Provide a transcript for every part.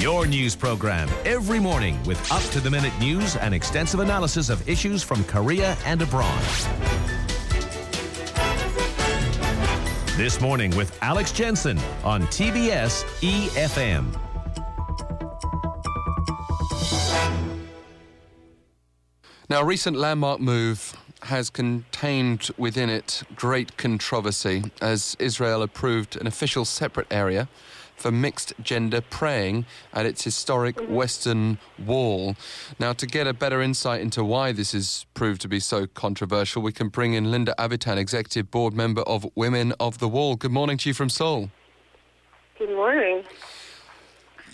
Your news program every morning with up to the minute news and extensive analysis of issues from Korea and abroad. This morning with Alex Jensen on TBS EFM. Now, a recent landmark move has contained within it great controversy as Israel approved an official separate area for mixed gender praying at its historic mm-hmm. Western Wall. Now, to get a better insight into why this has proved to be so controversial, we can bring in Linda Avitan, Executive Board Member of Women of the Wall. Good morning to you from Seoul. Good morning.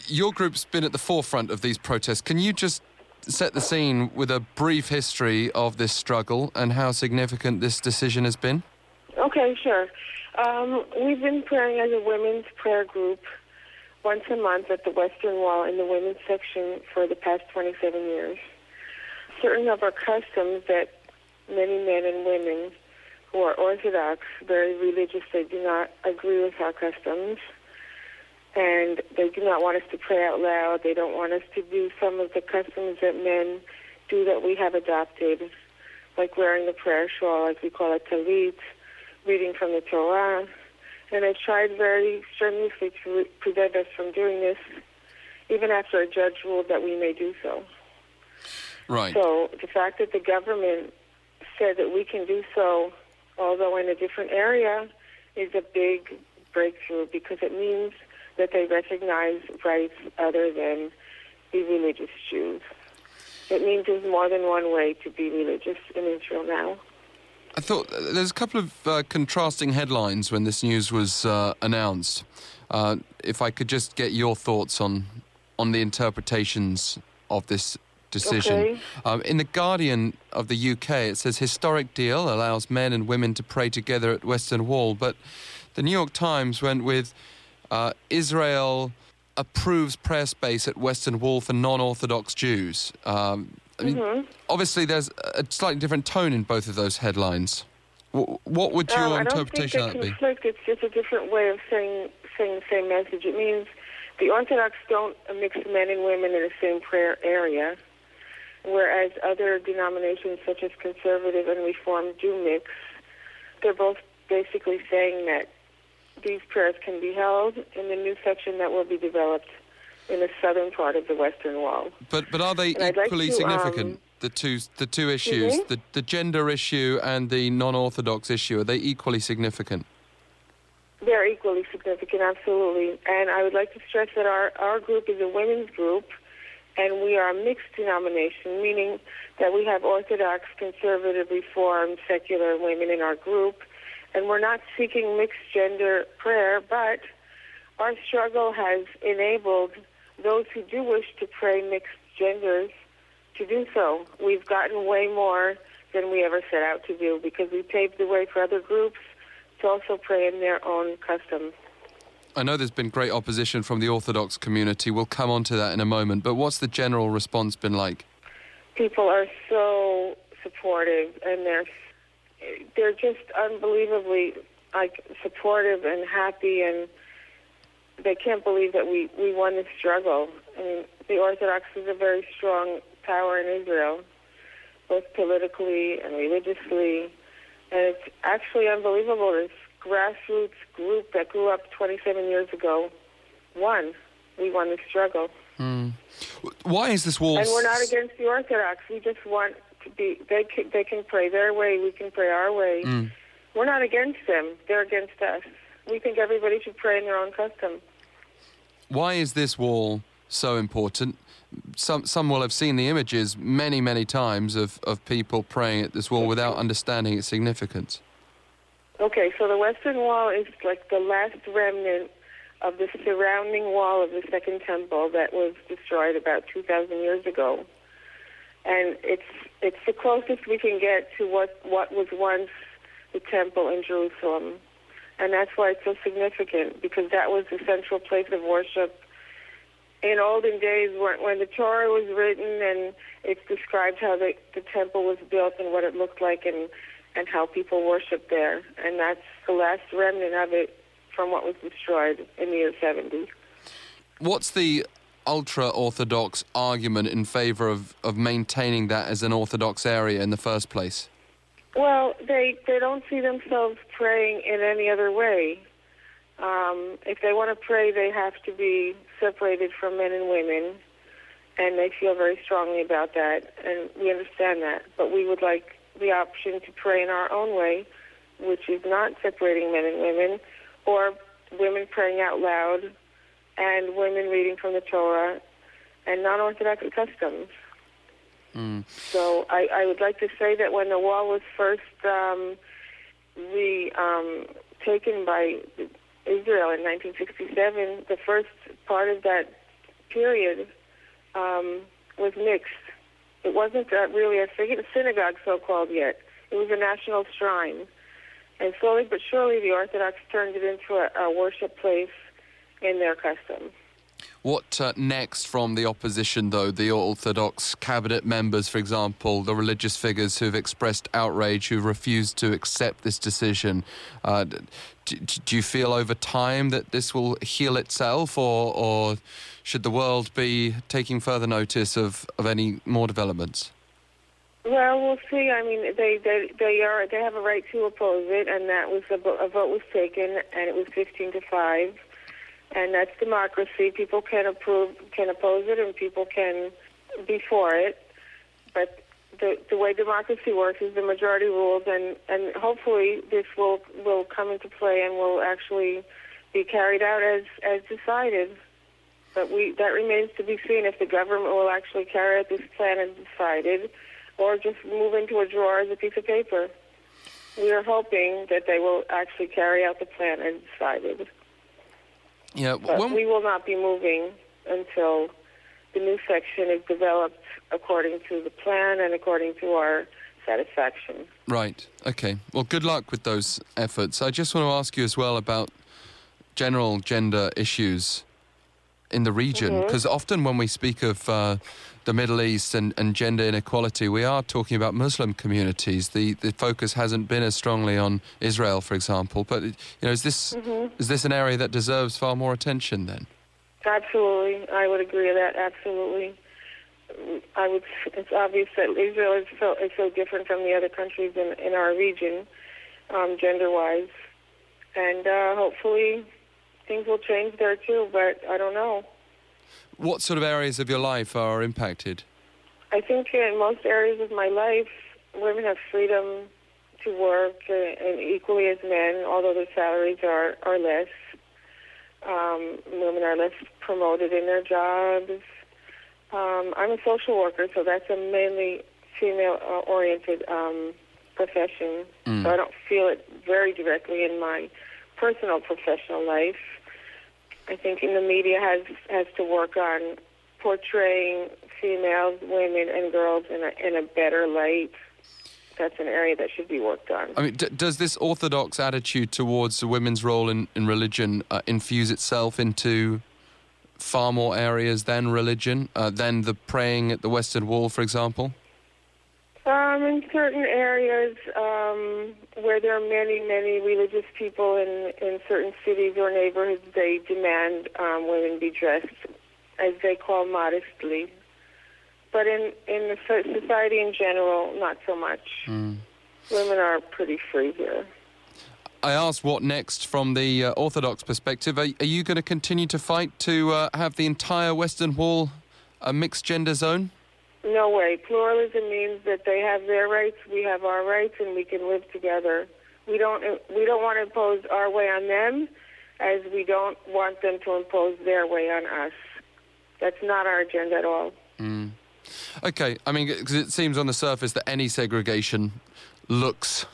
Your group's been at the forefront of these protests. Can you just set the scene with a brief history of this struggle and how significant this decision has been? Okay, sure. Um, we've been praying as a women's prayer group once a month at the Western Wall in the women's section for the past 27 years. Certain of our customs that many men and women who are Orthodox, very religious, they do not agree with our customs. And they do not want us to pray out loud. They don't want us to do some of the customs that men do that we have adopted, like wearing the prayer shawl, as we call it, talit, reading from the Torah. And they tried very strenuously to re- prevent us from doing this, even after a judge ruled that we may do so. Right. So the fact that the government said that we can do so, although in a different area, is a big breakthrough because it means that they recognize rights other than the religious Jews. It means there's more than one way to be religious in Israel now. I thought uh, there's a couple of uh, contrasting headlines when this news was uh, announced. Uh, if I could just get your thoughts on on the interpretations of this decision. Okay. Um, in the Guardian of the UK, it says historic deal allows men and women to pray together at Western Wall, but the New York Times went with uh, Israel approves prayer space at Western Wall for non-Orthodox Jews. Um, I mean, Mm-hmm. obviously, there's a slightly different tone in both of those headlines. Wh- What would your Um, I don't think interpretation they of that be? conflict. It's just a different way of saying saying the same message. It means the Orthodox don't mix men and women in the same prayer area, whereas other denominations such as conservative and reform do mix. They're both basically saying that these prayers can be held in the new section that will be developed in the southern part of the Western Wall. But but are they And I'd like equally to, significant? um, the two the two issues, me? the the gender issue and the non-orthodox issue, are they equally significant? They're equally significant, absolutely. And I would like to stress that our, our group is a women's group, and we are a mixed denomination, meaning that we have Orthodox, conservative, Reformed, secular women in our group, and we're not seeking mixed gender prayer, but our struggle has enabled those who do wish to pray mixed genders to do so. We've gotten way more than we ever set out to do because we paved the way for other groups to also pray in their own customs. I know there's been great opposition from the Orthodox community. We'll come on to that in a moment. But what's the general response been like? People are so supportive, and they're they're just unbelievably like supportive and happy, and they can't believe that we we won this struggle. I mean, the Orthodox is a very strong power in Israel, both politically and religiously, and it's actually unbelievable. This grassroots group that grew up 27 years ago won. We won the struggle. Why is this war? And we're not against the Orthodox. We just want to be. They can, they can pray their way. We can pray our way. Mm. We're not against them. They're against us. We think everybody should pray in their own custom. Why is this wall so important? Some some will have seen the images many many times of, of people praying at this wall without understanding its significance. Okay, so the Western Wall is like the last remnant of the surrounding wall of the Second Temple that was destroyed about 2,000 years ago, and it's it's the closest we can get to what what was once the temple in Jerusalem, and that's why it's so significant because that was the central place of worship. In olden days, when, when the Torah was written and it's described how the, the temple was built and what it looked like and and how people worshiped there. And that's the last remnant of it from what was destroyed in the year 70. What's the ultra Orthodox argument in favor of, of maintaining that as an Orthodox area in the first place? Well, they they don't see themselves praying in any other way. Um, if they want to pray, they have to be separated from men and women, and they feel very strongly about that, and we understand that. But we would like the option to pray in our own way, which is not separating men and women, or women praying out loud, and women reading from the Torah, and non-Orthodox customs. Mm. So I, I would like to say that when the wall was first um, um, taken by Israel in 1967, the first part of that period um, was mixed. It wasn't uh, really a synagogue, so-called, yet. It was a national shrine. And slowly but surely, the Orthodox turned it into a, a worship place in their custom. What uh, next from the opposition, though? The Orthodox cabinet members, for example, the religious figures who've expressed outrage, who refused to accept this decision. Uh, do, do, you feel over time that this will heal itself, or, or should the world be taking further notice of, of any more developments? Well, we'll see. I mean, they, they they are they have a right to oppose it, and that was a, a vote was taken, and it was fifteen to five and that's democracy. People can approve, can oppose it, and people can be for it. But the the way democracy works is the majority rules, and and hopefully this will will come into play and will actually be carried out as as decided. But we that remains to be seen if the government will actually carry out this plan as decided, or just move into a drawer as a piece of paper. We are hoping that they will actually carry out the plan as decided. Yeah, but when... we will not be moving until the new section is developed according to the plan and according to our satisfaction. Right. Okay. Well, good luck with those efforts. I just want to ask you as well about general gender issues in the region, because mm-hmm. often when we speak of uh, the Middle East and, and gender inequality, we are talking about Muslim communities. The the focus hasn't been as strongly on Israel, for example. But you know, is this mm-hmm. is this an area that deserves far more attention then? Absolutely, I would agree with that. Absolutely, I would. It's obvious that Israel is so is so different from the other countries in in our region, um, gender wise, and uh, hopefully things will change there too. But I don't know. What sort of areas of your life are impacted? I think in most areas of my life, women have freedom to work uh, and equally as men, although their salaries are, are less. Um, women are less promoted in their jobs. Um, I'm a social worker, so that's a mainly female-oriented um, profession. Mm. So I don't feel it very directly in my personal professional life. I think in the media has has to work on portraying females, women, and girls in a in a better light. That's an area that should be worked on. I mean, d- does this orthodox attitude towards women's role in, in religion uh, infuse itself into far more areas than religion, uh, than the praying at the Western Wall, for example? Um, in certain areas um, where there are many, many religious people in, in certain cities or neighborhoods, they demand um, women be dressed as they call modestly. But in, in the society in general, not so much. Mm. Women are pretty free here. I asked what next from the uh, Orthodox perspective. Are, are you going to continue to fight to uh, have the entire Western Wall a mixed gender zone? No way. Pluralism means that they have their rights, we have our rights, and we can live together. We don't we don't want to impose our way on them, as we don't want them to impose their way on us. That's not our agenda at all. Mm. Okay, I mean, because it seems on the surface that any segregation looks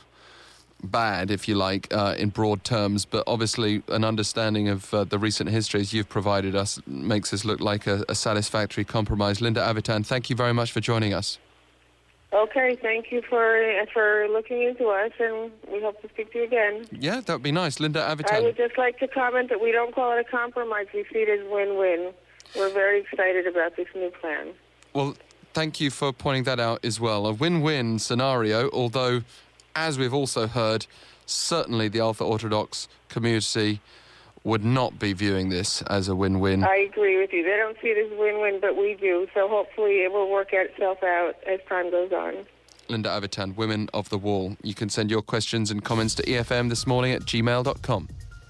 bad, if you like, uh, in broad terms. But obviously, an understanding of uh, the recent histories you've provided us makes this look like a, a, satisfactory compromise. Linda Avitan, thank you very much for joining us. Okay, thank you for for looking into us, and we hope to speak to you again. Yeah, that would be nice, Linda Avitan. I would just like to comment that we don't call it a compromise; we see it as win-win. We're very excited about this new plan. Well, thank you for pointing that out as well. A win-win scenario, although as we've also heard, certainly the ultra Orthodox community would not be viewing this as a win-win. I agree with you. They don't see it as a win-win, but we do. So hopefully it will work itself out as time goes on. Linda Avitan, Women of the Wall. You can send your questions and comments to EFM this morning at gmail.com.